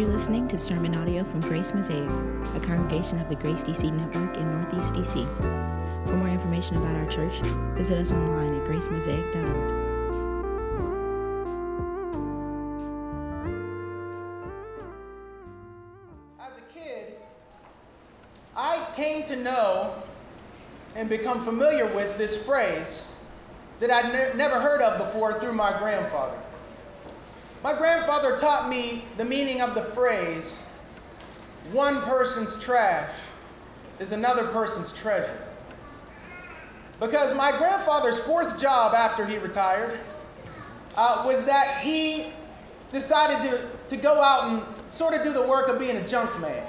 You're listening to sermon audio from Grace Mosaic, a congregation of the Grace DC Network in Northeast DC. For more information about our church, visit us online at gracemosaic.org. As a kid, I came to know and become familiar with this phrase that I'd ne- never heard of before through my grandfather. My grandfather taught me the meaning of the phrase one person's trash is another person's treasure. Because my grandfather's fourth job after he retired uh, was that he decided to, to go out and sort of do the work of being a junk man.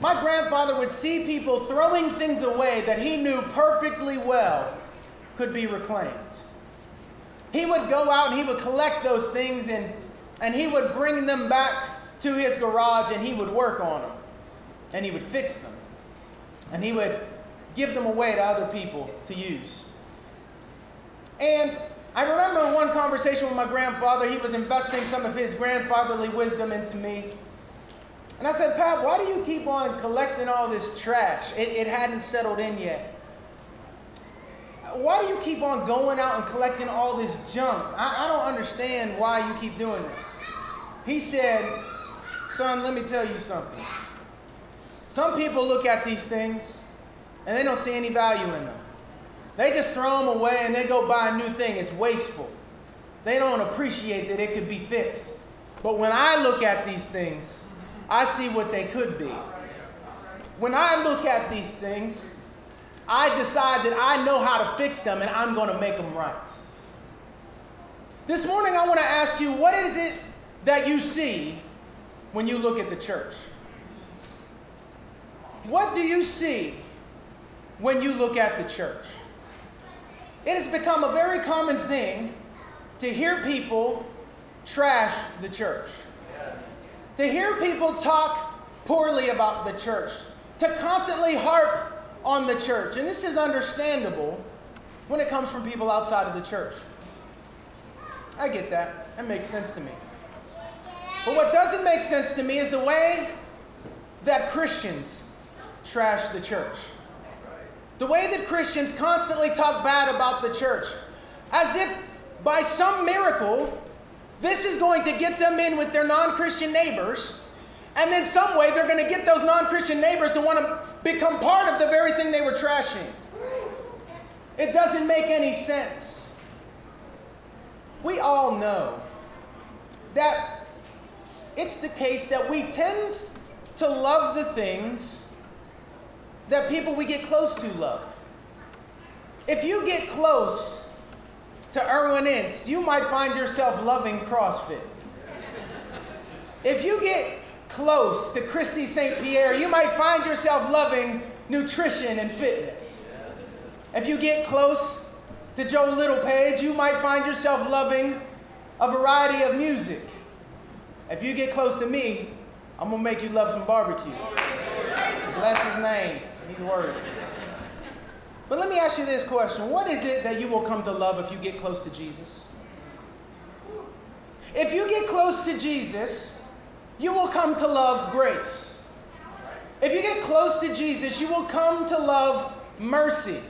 My grandfather would see people throwing things away that he knew perfectly well could be reclaimed. He would go out and he would collect those things and, and he would bring them back to his garage and he would work on them and he would fix them and he would give them away to other people to use. And I remember one conversation with my grandfather. He was investing some of his grandfatherly wisdom into me. And I said, Pat, why do you keep on collecting all this trash? It, it hadn't settled in yet. Why do you keep on going out and collecting all this junk? I, I don't understand why you keep doing this. He said, Son, let me tell you something. Some people look at these things and they don't see any value in them. They just throw them away and they go buy a new thing. It's wasteful. They don't appreciate that it could be fixed. But when I look at these things, I see what they could be. When I look at these things, I decide that I know how to fix them and I'm going to make them right. This morning, I want to ask you what is it that you see when you look at the church? What do you see when you look at the church? It has become a very common thing to hear people trash the church, to hear people talk poorly about the church, to constantly harp on the church. And this is understandable when it comes from people outside of the church. I get that. That makes sense to me. But what doesn't make sense to me is the way that Christians trash the church. The way that Christians constantly talk bad about the church, as if by some miracle, this is going to get them in with their non Christian neighbors, and then some way they're going to get those non Christian neighbors to want to become part of the very thing they were trashing. It doesn't make any sense. We all know that it's the case that we tend to love the things that people we get close to love. If you get close to Erwin Ince, you might find yourself loving CrossFit. If you get close to Christy St. Pierre, you might find yourself loving nutrition and fitness. If you get close to Joe Littlepage, you might find yourself loving a variety of music. If you get close to me, I'm gonna make you love some barbecue. Bless his name. He's worthy. But let me ask you this question What is it that you will come to love if you get close to Jesus? If you get close to Jesus, you will come to love grace. If you get close to Jesus, you will come to love mercy.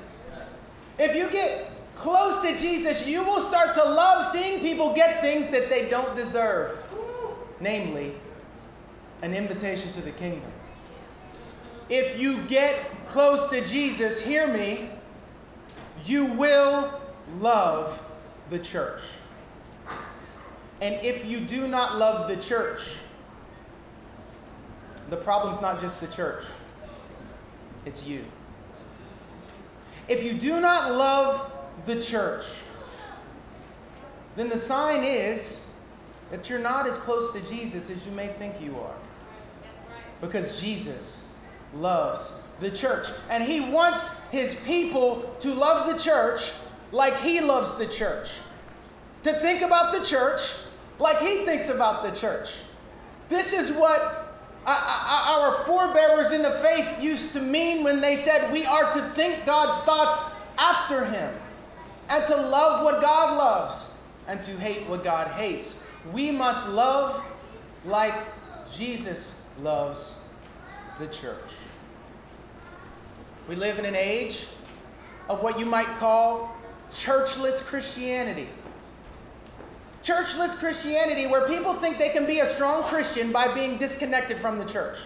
If you get close to Jesus, you will start to love seeing people get things that they don't deserve, namely, an invitation to the kingdom. If you get close to Jesus, hear me, you will love the church. And if you do not love the church, the problem's not just the church, it's you. If you do not love the church, then the sign is that you're not as close to Jesus as you may think you are. Because Jesus loves the church. And he wants his people to love the church like he loves the church. To think about the church like he thinks about the church. This is what our forebearers in the faith used to mean when they said we are to think God's thoughts after him and to love what God loves and to hate what God hates. We must love like Jesus loves the church. We live in an age of what you might call churchless Christianity. Churchless Christianity, where people think they can be a strong Christian by being disconnected from the church.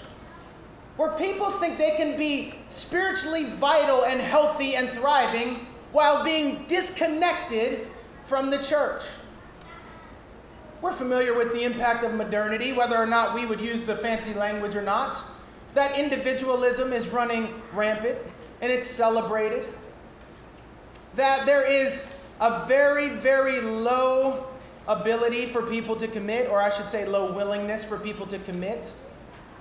Where people think they can be spiritually vital and healthy and thriving while being disconnected from the church. We're familiar with the impact of modernity, whether or not we would use the fancy language or not. That individualism is running rampant and it's celebrated. That there is a very, very low ability for people to commit, or I should say, low willingness for people to commit.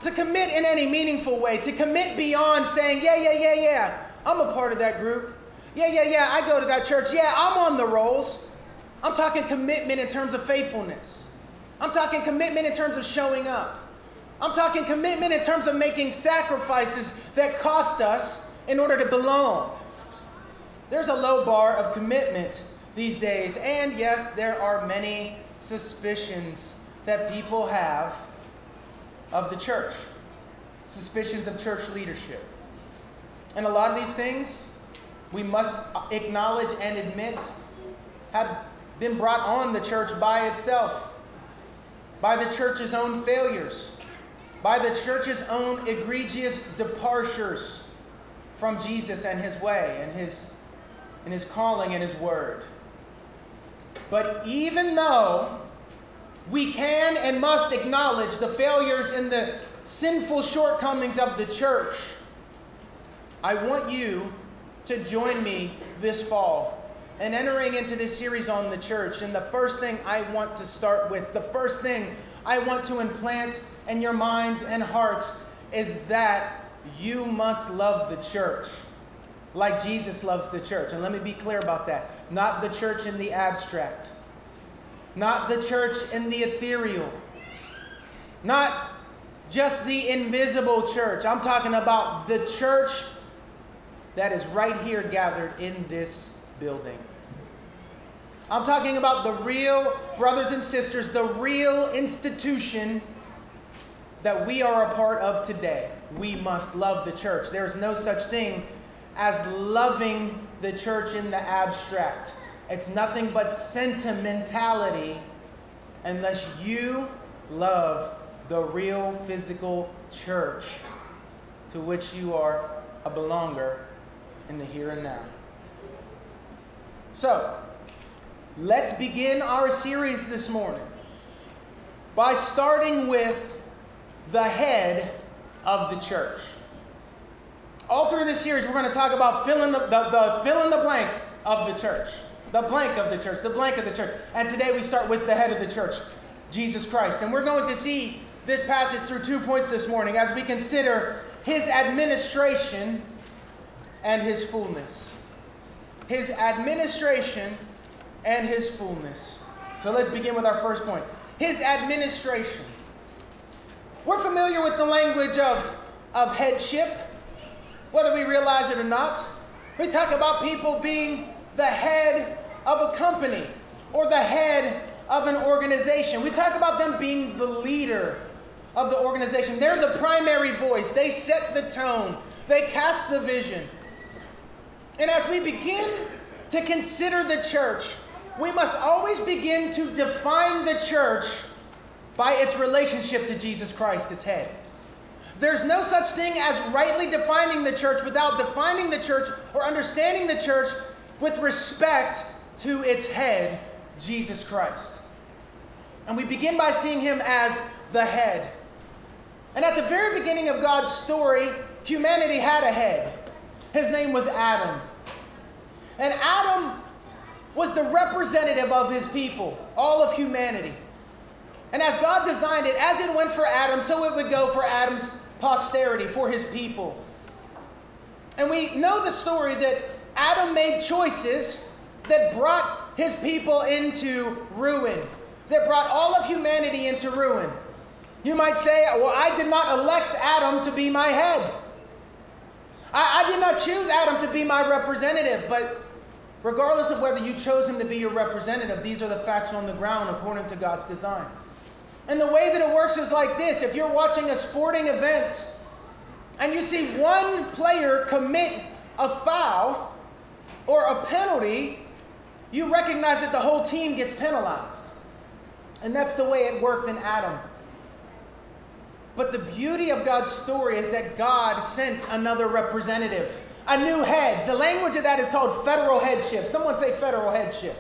To commit in any meaningful way, to commit beyond saying, yeah, yeah, yeah, yeah, I'm a part of that group. Yeah, yeah, yeah, I go to that church. Yeah, I'm on the rolls. I'm talking commitment in terms of faithfulness. I'm talking commitment in terms of showing up. I'm talking commitment in terms of making sacrifices that cost us in order to belong. There's a low bar of commitment these days. And yes, there are many suspicions that people have of the church, suspicions of church leadership. And a lot of these things we must acknowledge and admit have been brought on the church by itself, by the church's own failures, by the church's own egregious departures from Jesus and his way and his, and his calling and his word. But even though we can and must acknowledge the failures and the sinful shortcomings of the church, I want you to join me this fall and entering into this series on the church. And the first thing I want to start with, the first thing I want to implant in your minds and hearts is that you must love the church like Jesus loves the church. And let me be clear about that. Not the church in the abstract, not the church in the ethereal, not just the invisible church. I'm talking about the church that is right here gathered in this building. I'm talking about the real brothers and sisters, the real institution that we are a part of today. We must love the church. There's no such thing as loving the church in the abstract. It's nothing but sentimentality unless you love the real physical church to which you are a belonger in the here and now. So, let's begin our series this morning by starting with the head of the church. All through this series, we're going to talk about fill in the, the, the fill in the blank of the church. The blank of the church, the blank of the church. And today we start with the head of the church, Jesus Christ. And we're going to see this passage through two points this morning as we consider his administration and his fullness. His administration and his fullness. So let's begin with our first point. His administration. We're familiar with the language of, of headship, whether we realize it or not. We talk about people being the head of a company or the head of an organization. We talk about them being the leader of the organization. They're the primary voice, they set the tone, they cast the vision. And as we begin to consider the church, we must always begin to define the church by its relationship to Jesus Christ, its head. There's no such thing as rightly defining the church without defining the church or understanding the church with respect to its head, Jesus Christ. And we begin by seeing him as the head. And at the very beginning of God's story, humanity had a head. His name was Adam. And Adam was the representative of his people, all of humanity. And as God designed it, as it went for Adam, so it would go for Adam's posterity, for his people. And we know the story that Adam made choices that brought his people into ruin, that brought all of humanity into ruin. You might say, Well, I did not elect Adam to be my head. I, I did not choose Adam to be my representative, but regardless of whether you chose him to be your representative, these are the facts on the ground according to God's design. And the way that it works is like this if you're watching a sporting event and you see one player commit a foul or a penalty, you recognize that the whole team gets penalized. And that's the way it worked in Adam. But the beauty of God's story is that God sent another representative, a new head. The language of that is called federal headship. Someone say federal headship.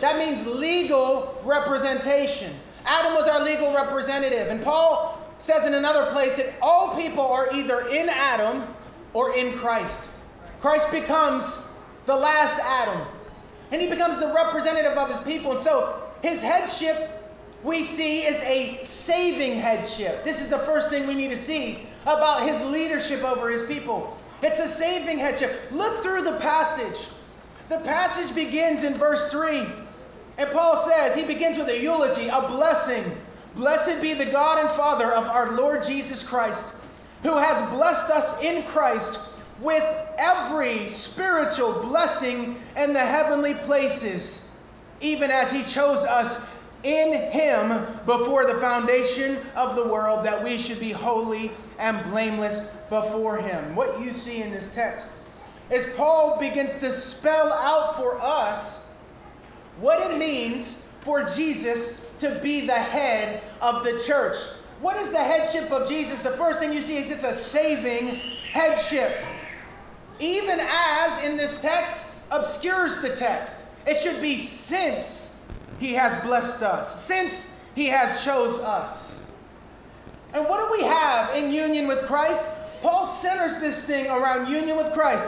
That means legal representation. Adam was our legal representative. And Paul says in another place that all people are either in Adam or in Christ. Christ becomes the last Adam, and he becomes the representative of his people. And so his headship we see is a saving headship. This is the first thing we need to see about his leadership over his people. It's a saving headship. Look through the passage. The passage begins in verse 3. And Paul says, he begins with a eulogy, a blessing. Blessed be the God and Father of our Lord Jesus Christ, who has blessed us in Christ with every spiritual blessing in the heavenly places, even as he chose us in him before the foundation of the world that we should be holy and blameless before him. What you see in this text is Paul begins to spell out for us what it means for Jesus to be the head of the church. What is the headship of Jesus? The first thing you see is it's a saving headship. Even as in this text obscures the text. It should be since he has blessed us, since He has chose us. And what do we have in union with Christ? Paul centers this thing around union with Christ.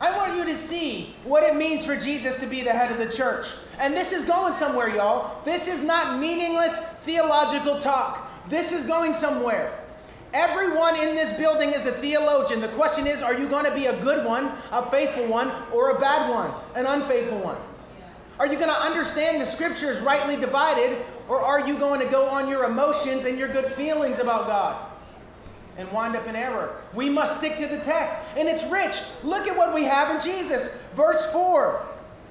I want you to see what it means for Jesus to be the head of the church. And this is going somewhere, y'all. This is not meaningless theological talk. This is going somewhere. Everyone in this building is a theologian. The question is are you going to be a good one, a faithful one, or a bad one, an unfaithful one? Are you going to understand the scriptures rightly divided, or are you going to go on your emotions and your good feelings about God and wind up in error? We must stick to the text, and it's rich. Look at what we have in Jesus. Verse 4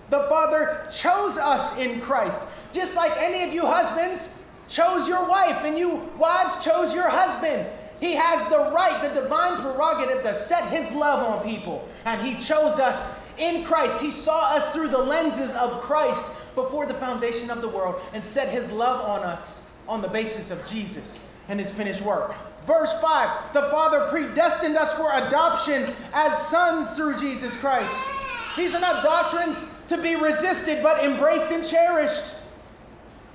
The Father chose us in Christ. Just like any of you husbands chose your wife, and you wives chose your husband. He has the right, the divine prerogative to set his love on people, and he chose us in Christ. He saw us through the lenses of Christ before the foundation of the world and set his love on us on the basis of Jesus and his finished work. Verse 5 The Father predestined us for adoption as sons through Jesus Christ. These are not doctrines to be resisted, but embraced and cherished.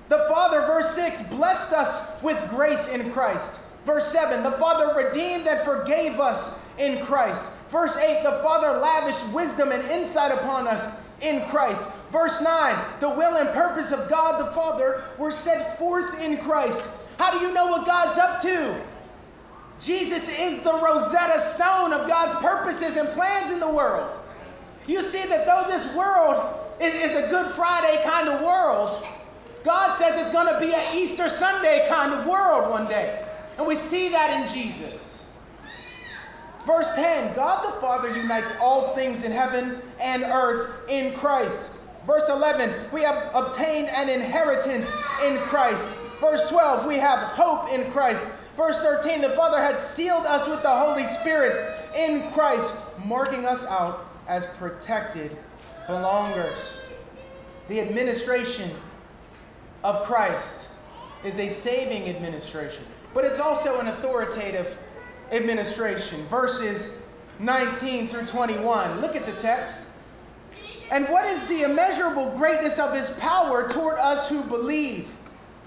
The Father, verse 6, blessed us with grace in Christ. Verse 7, the Father redeemed and forgave us in Christ. Verse 8, the Father lavished wisdom and insight upon us in Christ. Verse 9, the will and purpose of God the Father were set forth in Christ. How do you know what God's up to? Jesus is the Rosetta Stone of God's purposes and plans in the world. You see that though this world is a Good Friday kind of world, God says it's going to be an Easter Sunday kind of world one day. And we see that in Jesus. Verse 10 God the Father unites all things in heaven and earth in Christ. Verse 11 we have obtained an inheritance in Christ. Verse 12 we have hope in Christ. Verse 13 the Father has sealed us with the Holy Spirit in Christ, marking us out as protected belongers. The administration of Christ is a saving administration, but it's also an authoritative administration. Verses 19 through 21. Look at the text. And what is the immeasurable greatness of his power toward us who believe,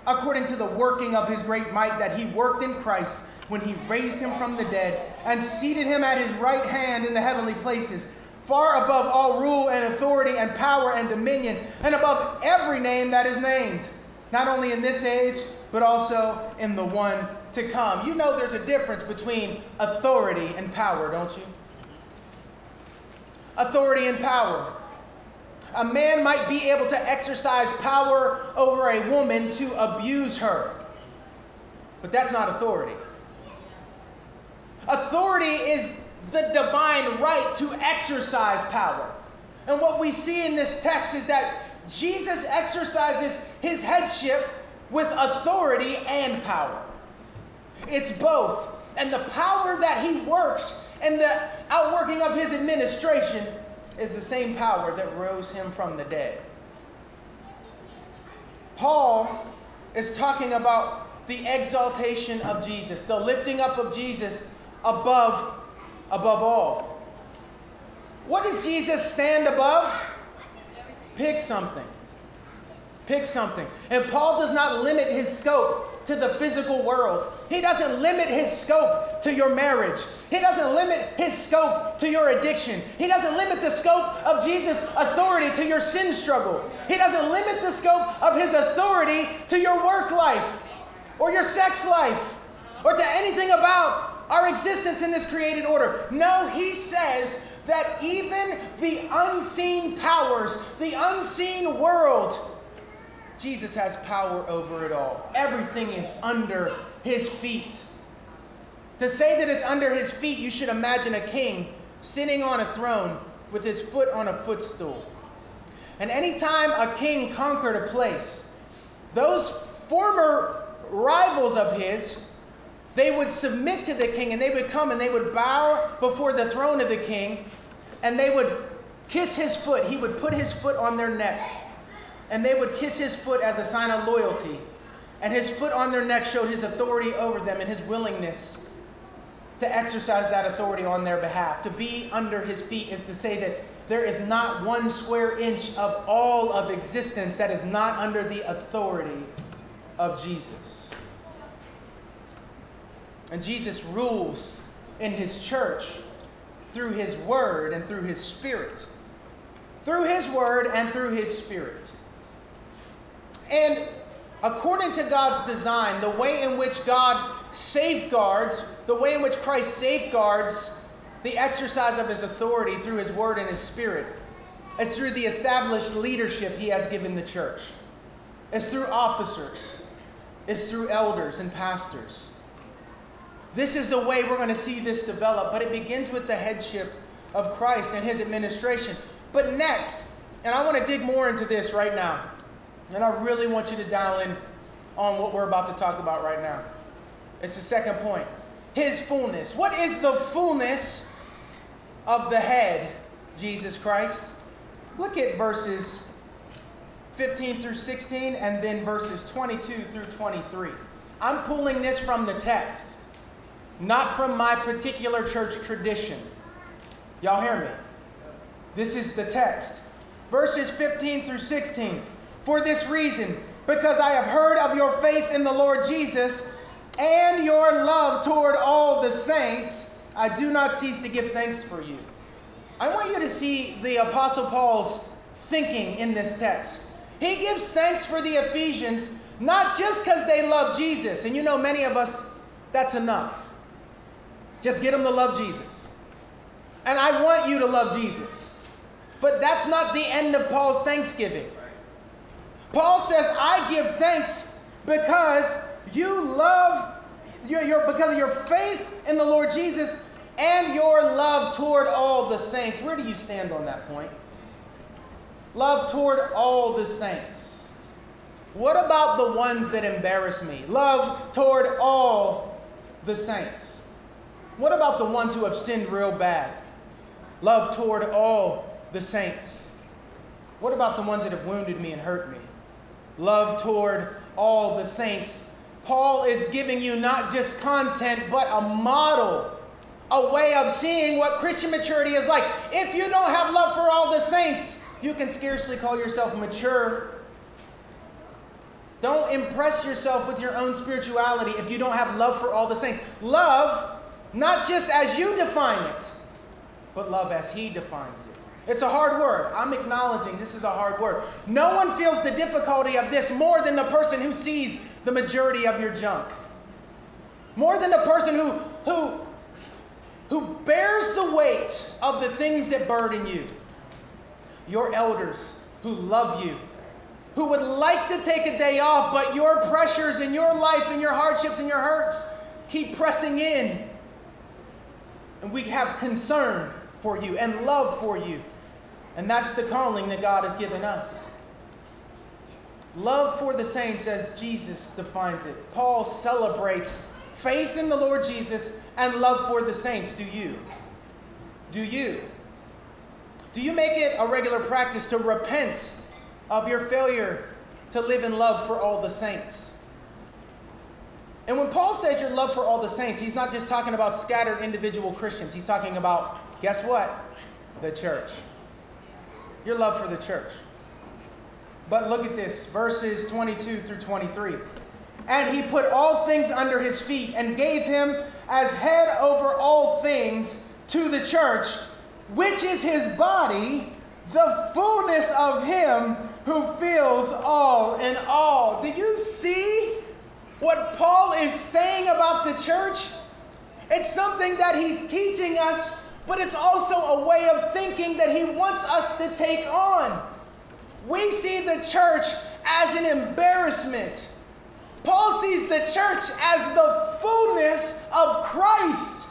according to the working of his great might that he worked in Christ when he raised him from the dead and seated him at his right hand in the heavenly places, far above all rule and authority and power and dominion, and above every name that is named, not only in this age, but also in the one to come. You know there's a difference between authority and power, don't you? Authority and power. A man might be able to exercise power over a woman to abuse her, but that's not authority. Authority is the divine right to exercise power. And what we see in this text is that Jesus exercises his headship with authority and power. It's both. And the power that he works and the outworking of his administration is the same power that rose him from the dead. Paul is talking about the exaltation of Jesus, the lifting up of Jesus above above all. What does Jesus stand above? Pick something. Pick something. And Paul does not limit his scope to the physical world. He doesn't limit his scope to your marriage. He doesn't limit his scope to your addiction. He doesn't limit the scope of Jesus' authority to your sin struggle. He doesn't limit the scope of his authority to your work life or your sex life or to anything about our existence in this created order. No, he says that even the unseen powers, the unseen world, Jesus has power over it all. Everything is under his feet. To say that it's under his feet, you should imagine a king sitting on a throne with his foot on a footstool. And anytime a king conquered a place, those former rivals of his, they would submit to the king and they would come and they would bow before the throne of the king and they would kiss his foot. He would put his foot on their neck and they would kiss his foot as a sign of loyalty. And his foot on their neck showed his authority over them and his willingness to exercise that authority on their behalf. To be under his feet is to say that there is not one square inch of all of existence that is not under the authority of Jesus. And Jesus rules in his church through his word and through his spirit. Through his word and through his spirit. And according to God's design, the way in which God safeguards, the way in which Christ safeguards the exercise of his authority through his word and his spirit, is through the established leadership he has given the church. It's through officers. It's through elders and pastors. This is the way we're going to see this develop, but it begins with the headship of Christ and his administration. But next, and I want to dig more into this right now, and I really want you to dial in on what we're about to talk about right now. It's the second point His fullness. What is the fullness of the head, Jesus Christ? Look at verses 15 through 16 and then verses 22 through 23. I'm pulling this from the text not from my particular church tradition. Y'all hear me? This is the text. Verses 15 through 16. For this reason, because I have heard of your faith in the Lord Jesus and your love toward all the saints, I do not cease to give thanks for you. I want you to see the Apostle Paul's thinking in this text. He gives thanks for the Ephesians not just because they love Jesus, and you know, many of us, that's enough. Just get them to love Jesus. And I want you to love Jesus. But that's not the end of Paul's thanksgiving. Paul says, I give thanks because you love, your, your, because of your faith in the Lord Jesus and your love toward all the saints. Where do you stand on that point? Love toward all the saints. What about the ones that embarrass me? Love toward all the saints. What about the ones who have sinned real bad? Love toward all the saints. What about the ones that have wounded me and hurt me? Love toward all the saints. Paul is giving you not just content, but a model, a way of seeing what Christian maturity is like. If you don't have love for all the saints, you can scarcely call yourself mature. Don't impress yourself with your own spirituality if you don't have love for all the saints. Love not just as you define it, but love as He defines it. It's a hard word. I'm acknowledging this is a hard word. No one feels the difficulty of this more than the person who sees the majority of your junk. More than the person who, who, who bears the weight of the things that burden you. Your elders who love you, who would like to take a day off, but your pressures and your life and your hardships and your hurts keep pressing in and we have concern for you and love for you. And that's the calling that God has given us. Love for the saints, as Jesus defines it. Paul celebrates faith in the Lord Jesus and love for the saints. Do you? Do you? Do you make it a regular practice to repent of your failure to live in love for all the saints? And when Paul says your love for all the saints, he's not just talking about scattered individual Christians. He's talking about, guess what? The church. Your love for the church. But look at this verses 22 through 23. And he put all things under his feet and gave him as head over all things to the church, which is his body, the fullness of him who fills all in all. Do you see what Paul is saying about the church? It's something that he's teaching us, but it's also a way of thinking that he wants us to take on. We see the church as an embarrassment. Paul sees the church as the fullness of Christ.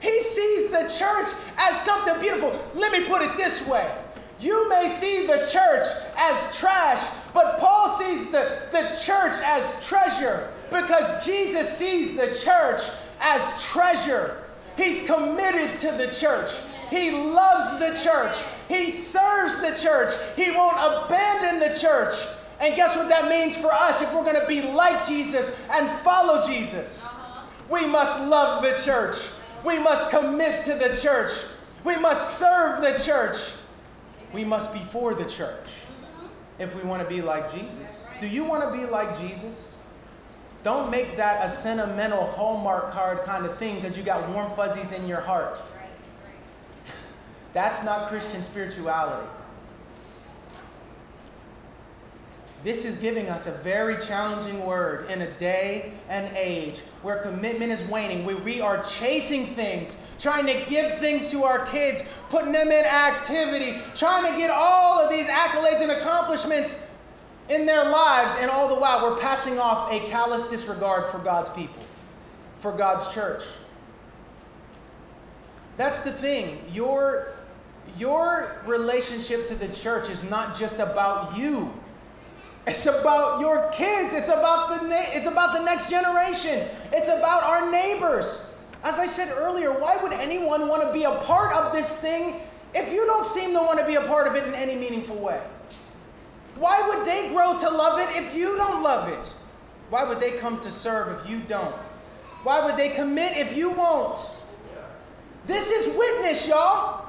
He sees the church as something beautiful. Let me put it this way you may see the church as trash, but Paul sees the, the church as treasure because Jesus sees the church as treasure. He's committed to the church. He loves the church. He serves the church. He won't abandon the church. And guess what that means for us if we're going to be like Jesus and follow Jesus? Uh-huh. We must love the church. We must commit to the church. We must serve the church. We must be for the church if we want to be like Jesus. Do you want to be like Jesus? Don't make that a sentimental Hallmark card kind of thing because you got warm fuzzies in your heart. That's not Christian spirituality. This is giving us a very challenging word in a day and age where commitment is waning, where we are chasing things, trying to give things to our kids, putting them in activity, trying to get all of these accolades and accomplishments in their lives, and all the while we're passing off a callous disregard for God's people, for God's church. That's the thing. Your, your relationship to the church is not just about you. It's about your kids. It's about the na- it's about the next generation. It's about our neighbors. As I said earlier, why would anyone want to be a part of this thing if you don't seem to want to be a part of it in any meaningful way? Why would they grow to love it if you don't love it? Why would they come to serve if you don't? Why would they commit if you won't? This is witness, y'all.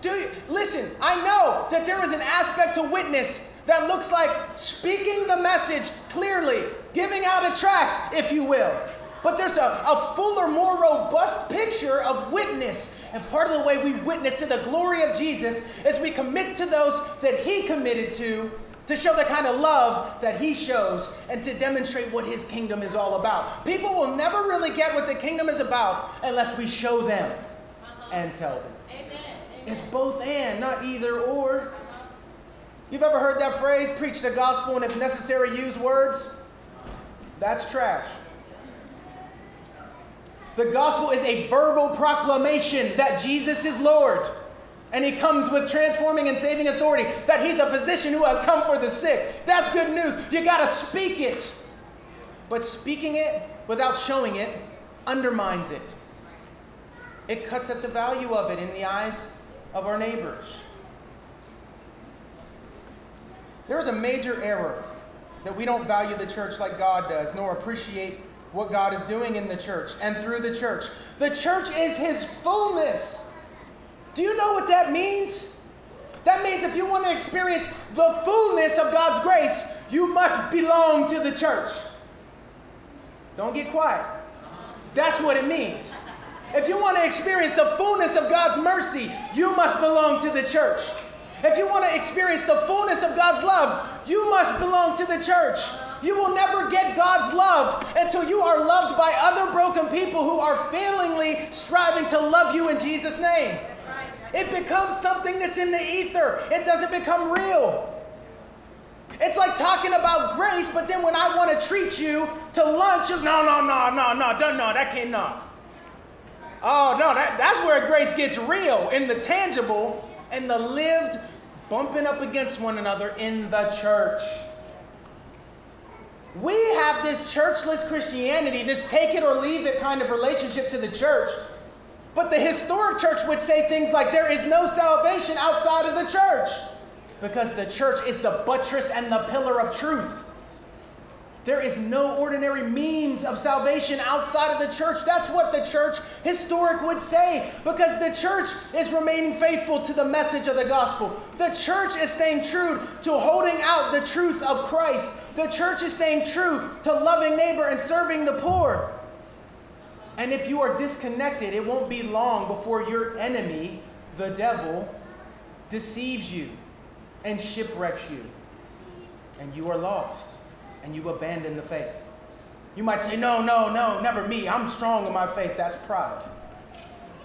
Do you, listen, I know that there is an aspect to witness that looks like speaking the message clearly, giving out a tract, if you will. But there's a, a fuller, more robust picture of witness. And part of the way we witness to the glory of Jesus is we commit to those that He committed to to show the kind of love that he shows and to demonstrate what his kingdom is all about. People will never really get what the kingdom is about unless we show them uh-huh. and tell them. Amen. Amen. It's both and, not either or. Uh-huh. You've ever heard that phrase, preach the gospel and if necessary, use words? That's trash. The gospel is a verbal proclamation that Jesus is Lord. And he comes with transforming and saving authority, that he's a physician who has come for the sick. That's good news. You got to speak it. But speaking it without showing it undermines it. It cuts at the value of it in the eyes of our neighbors. There is a major error that we don't value the church like God does, nor appreciate what God is doing in the church and through the church. The church is His fullness. Do you know what that means? That means if you want to experience the fullness of God's grace, you must belong to the church. Don't get quiet. That's what it means. If you want to experience the fullness of God's mercy, you must belong to the church. If you want to experience the fullness of God's love, you must belong to the church. You will never get God's love until you are loved by other broken people who are failingly striving to love you in Jesus' name. It becomes something that's in the ether, it doesn't become real. It's like talking about grace, but then when I want to treat you to lunch, no, no, no, no, no, no, no, that can't, no. Oh, no, that, that's where grace gets real in the tangible and the lived bumping up against one another in the church. We have this churchless Christianity, this take it or leave it kind of relationship to the church. But the historic church would say things like there is no salvation outside of the church because the church is the buttress and the pillar of truth. There is no ordinary means of salvation outside of the church. That's what the church historic would say because the church is remaining faithful to the message of the gospel. The church is staying true to holding out the truth of Christ. The church is staying true to loving neighbor and serving the poor. And if you are disconnected, it won't be long before your enemy, the devil, deceives you and shipwrecks you. And you are lost and you abandon the faith. You might say, No, no, no, never me. I'm strong in my faith. That's pride.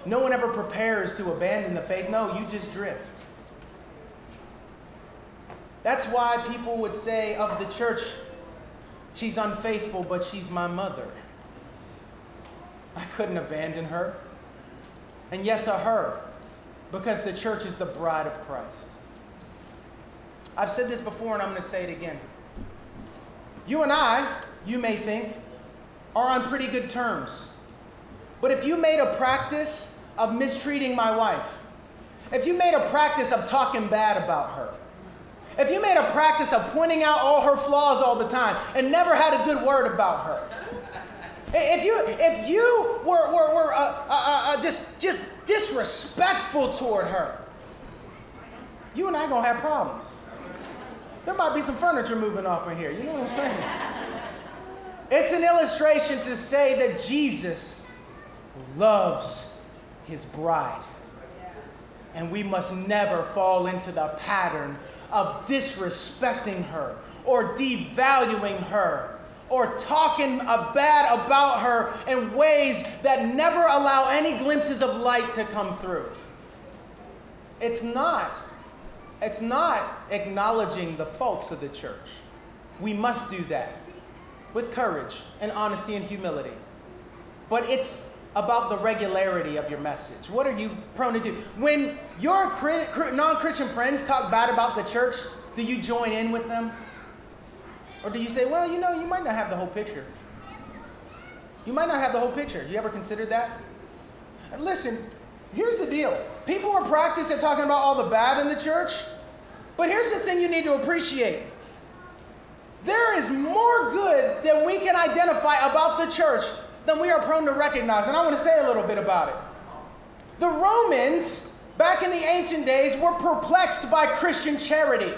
No one ever prepares to abandon the faith. No, you just drift. That's why people would say of the church, she's unfaithful, but she's my mother. I couldn't abandon her. And yes, a her, because the church is the bride of Christ. I've said this before and I'm going to say it again. You and I, you may think, are on pretty good terms. But if you made a practice of mistreating my wife, if you made a practice of talking bad about her, if you made a practice of pointing out all her flaws all the time and never had a good word about her, if you if you were, were, were uh, uh, uh, uh just just disrespectful toward her, you and I gonna have problems. There might be some furniture moving off in here. You know what I'm saying? It's an illustration to say that Jesus loves his bride. And we must never fall into the pattern of disrespecting her or devaluing her or talking bad about her in ways that never allow any glimpses of light to come through. It's not it's not acknowledging the faults of the church. We must do that with courage and honesty and humility. But it's about the regularity of your message. What are you prone to do? When your non Christian friends talk bad about the church, do you join in with them? Or do you say, well, you know, you might not have the whole picture? You might not have the whole picture. You ever considered that? Listen, here's the deal people are practiced at talking about all the bad in the church, but here's the thing you need to appreciate there is more good than we can identify about the church than we are prone to recognize. And I want to say a little bit about it. The Romans, back in the ancient days, were perplexed by Christian charity.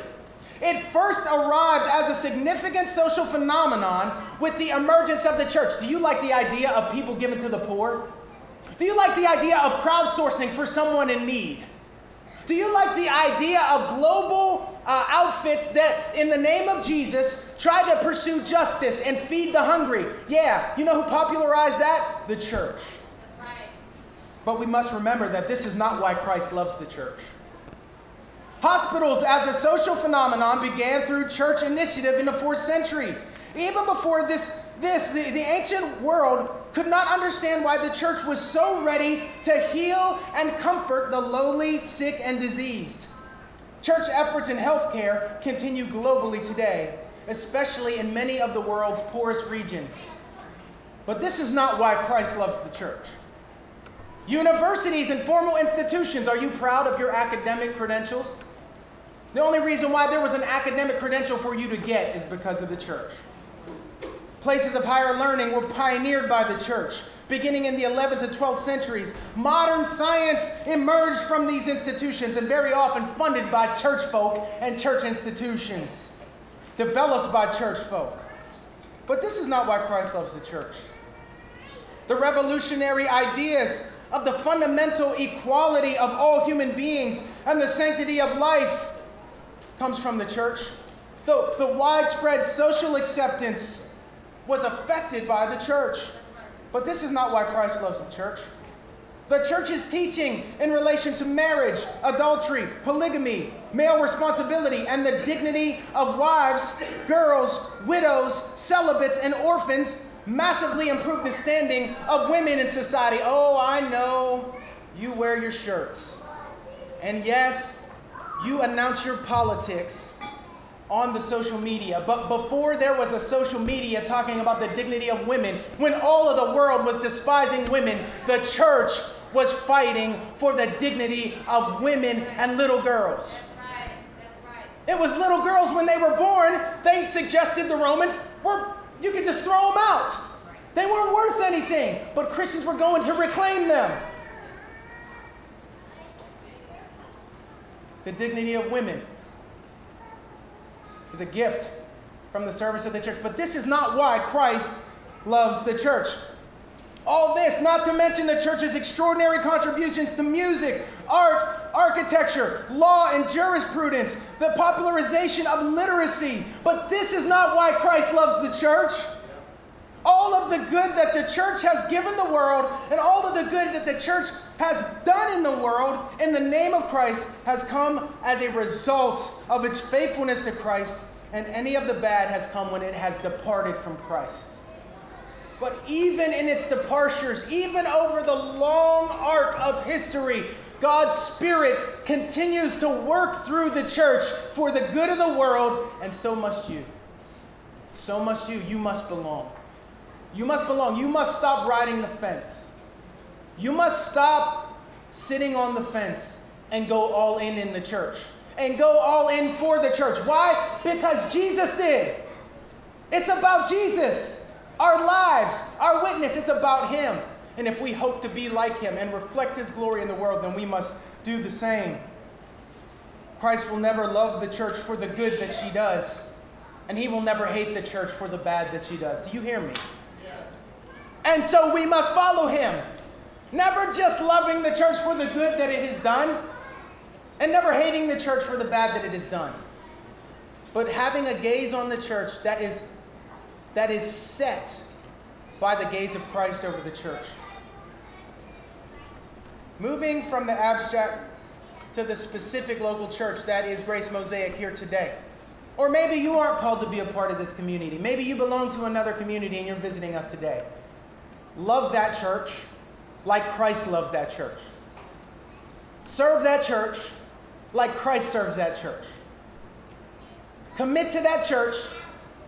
It first arrived as a significant social phenomenon with the emergence of the church. Do you like the idea of people giving to the poor? Do you like the idea of crowdsourcing for someone in need? Do you like the idea of global uh, outfits that, in the name of Jesus, try to pursue justice and feed the hungry? Yeah, you know who popularized that? The church. Right. But we must remember that this is not why Christ loves the church. Hospitals, as a social phenomenon, began through church initiative in the fourth century. Even before this, this the, the ancient world could not understand why the church was so ready to heal and comfort the lowly, sick, and diseased. Church efforts in healthcare continue globally today, especially in many of the world's poorest regions. But this is not why Christ loves the church. Universities and formal institutions, are you proud of your academic credentials? The only reason why there was an academic credential for you to get is because of the church. Places of higher learning were pioneered by the church. Beginning in the 11th and 12th centuries, modern science emerged from these institutions and very often funded by church folk and church institutions, developed by church folk. But this is not why Christ loves the church. The revolutionary ideas of the fundamental equality of all human beings and the sanctity of life comes from the church. The, the widespread social acceptance was affected by the church. But this is not why Christ loves the church. The church's teaching in relation to marriage, adultery, polygamy, male responsibility, and the dignity of wives, girls, widows, celibates, and orphans massively improved the standing of women in society. Oh, I know you wear your shirts. And yes, you announce your politics on the social media. But before there was a social media talking about the dignity of women, when all of the world was despising women, the church was fighting for the dignity of women and little girls. It was little girls when they were born, they suggested the Romans were you could just throw them out. They weren't worth anything, but Christians were going to reclaim them. The dignity of women is a gift from the service of the church. But this is not why Christ loves the church. All this, not to mention the church's extraordinary contributions to music, art, architecture, law, and jurisprudence, the popularization of literacy. But this is not why Christ loves the church. All of the good that the church has given the world and all of the good that the church has done in the world in the name of Christ has come as a result of its faithfulness to Christ, and any of the bad has come when it has departed from Christ. But even in its departures, even over the long arc of history, God's Spirit continues to work through the church for the good of the world, and so must you. So must you. You must belong. You must belong. You must stop riding the fence. You must stop sitting on the fence and go all in in the church. And go all in for the church. Why? Because Jesus did. It's about Jesus. Our lives, our witness, it's about Him. And if we hope to be like Him and reflect His glory in the world, then we must do the same. Christ will never love the church for the good that she does, and He will never hate the church for the bad that she does. Do you hear me? And so we must follow Him. Never just loving the church for the good that it has done, and never hating the church for the bad that it has done. But having a gaze on the church that is that is set by the gaze of Christ over the church. Moving from the abstract to the specific local church that is Grace Mosaic here today. Or maybe you aren't called to be a part of this community. Maybe you belong to another community and you're visiting us today. Love that church like Christ loves that church. Serve that church like Christ serves that church. Commit to that church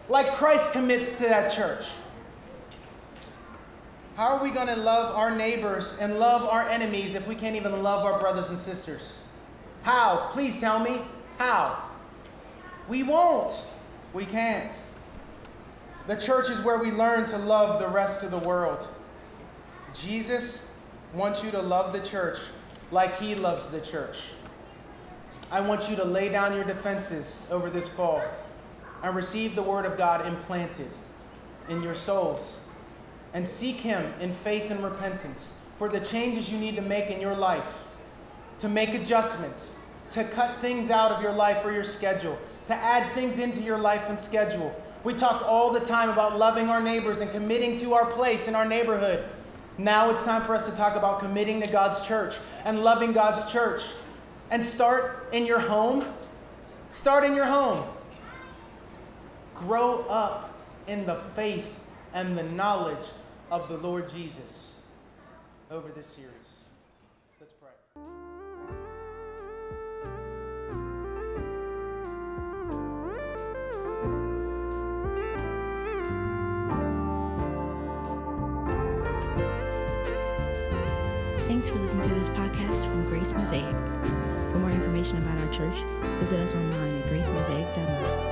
like Christ commits to that church. How are we going to love our neighbors and love our enemies if we can't even love our brothers and sisters? How? Please tell me. How? We won't. We can't. The church is where we learn to love the rest of the world. Jesus wants you to love the church like he loves the church. I want you to lay down your defenses over this fall and receive the word of God implanted in your souls. And seek Him in faith and repentance for the changes you need to make in your life, to make adjustments, to cut things out of your life or your schedule, to add things into your life and schedule. We talk all the time about loving our neighbors and committing to our place in our neighborhood. Now it's time for us to talk about committing to God's church and loving God's church. And start in your home. Start in your home grow up in the faith and the knowledge of the Lord Jesus over this series. For listening to this podcast from Grace Mosaic. For more information about our church, visit us online at gracemosaic.org.